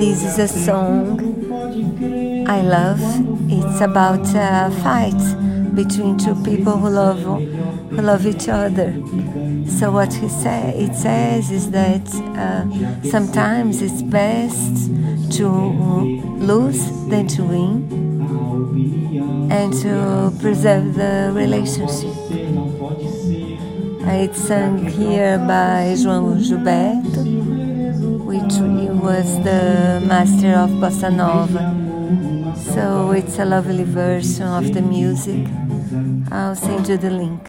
This is a song I love. It's about a fight between two people who love who love each other. So what he say it says is that uh, sometimes it's best to lose than to win, and to preserve the relationship. It's sung here by João Gilberto, was the master of bossa nova. So it's a lovely version of the music. I'll send you the link.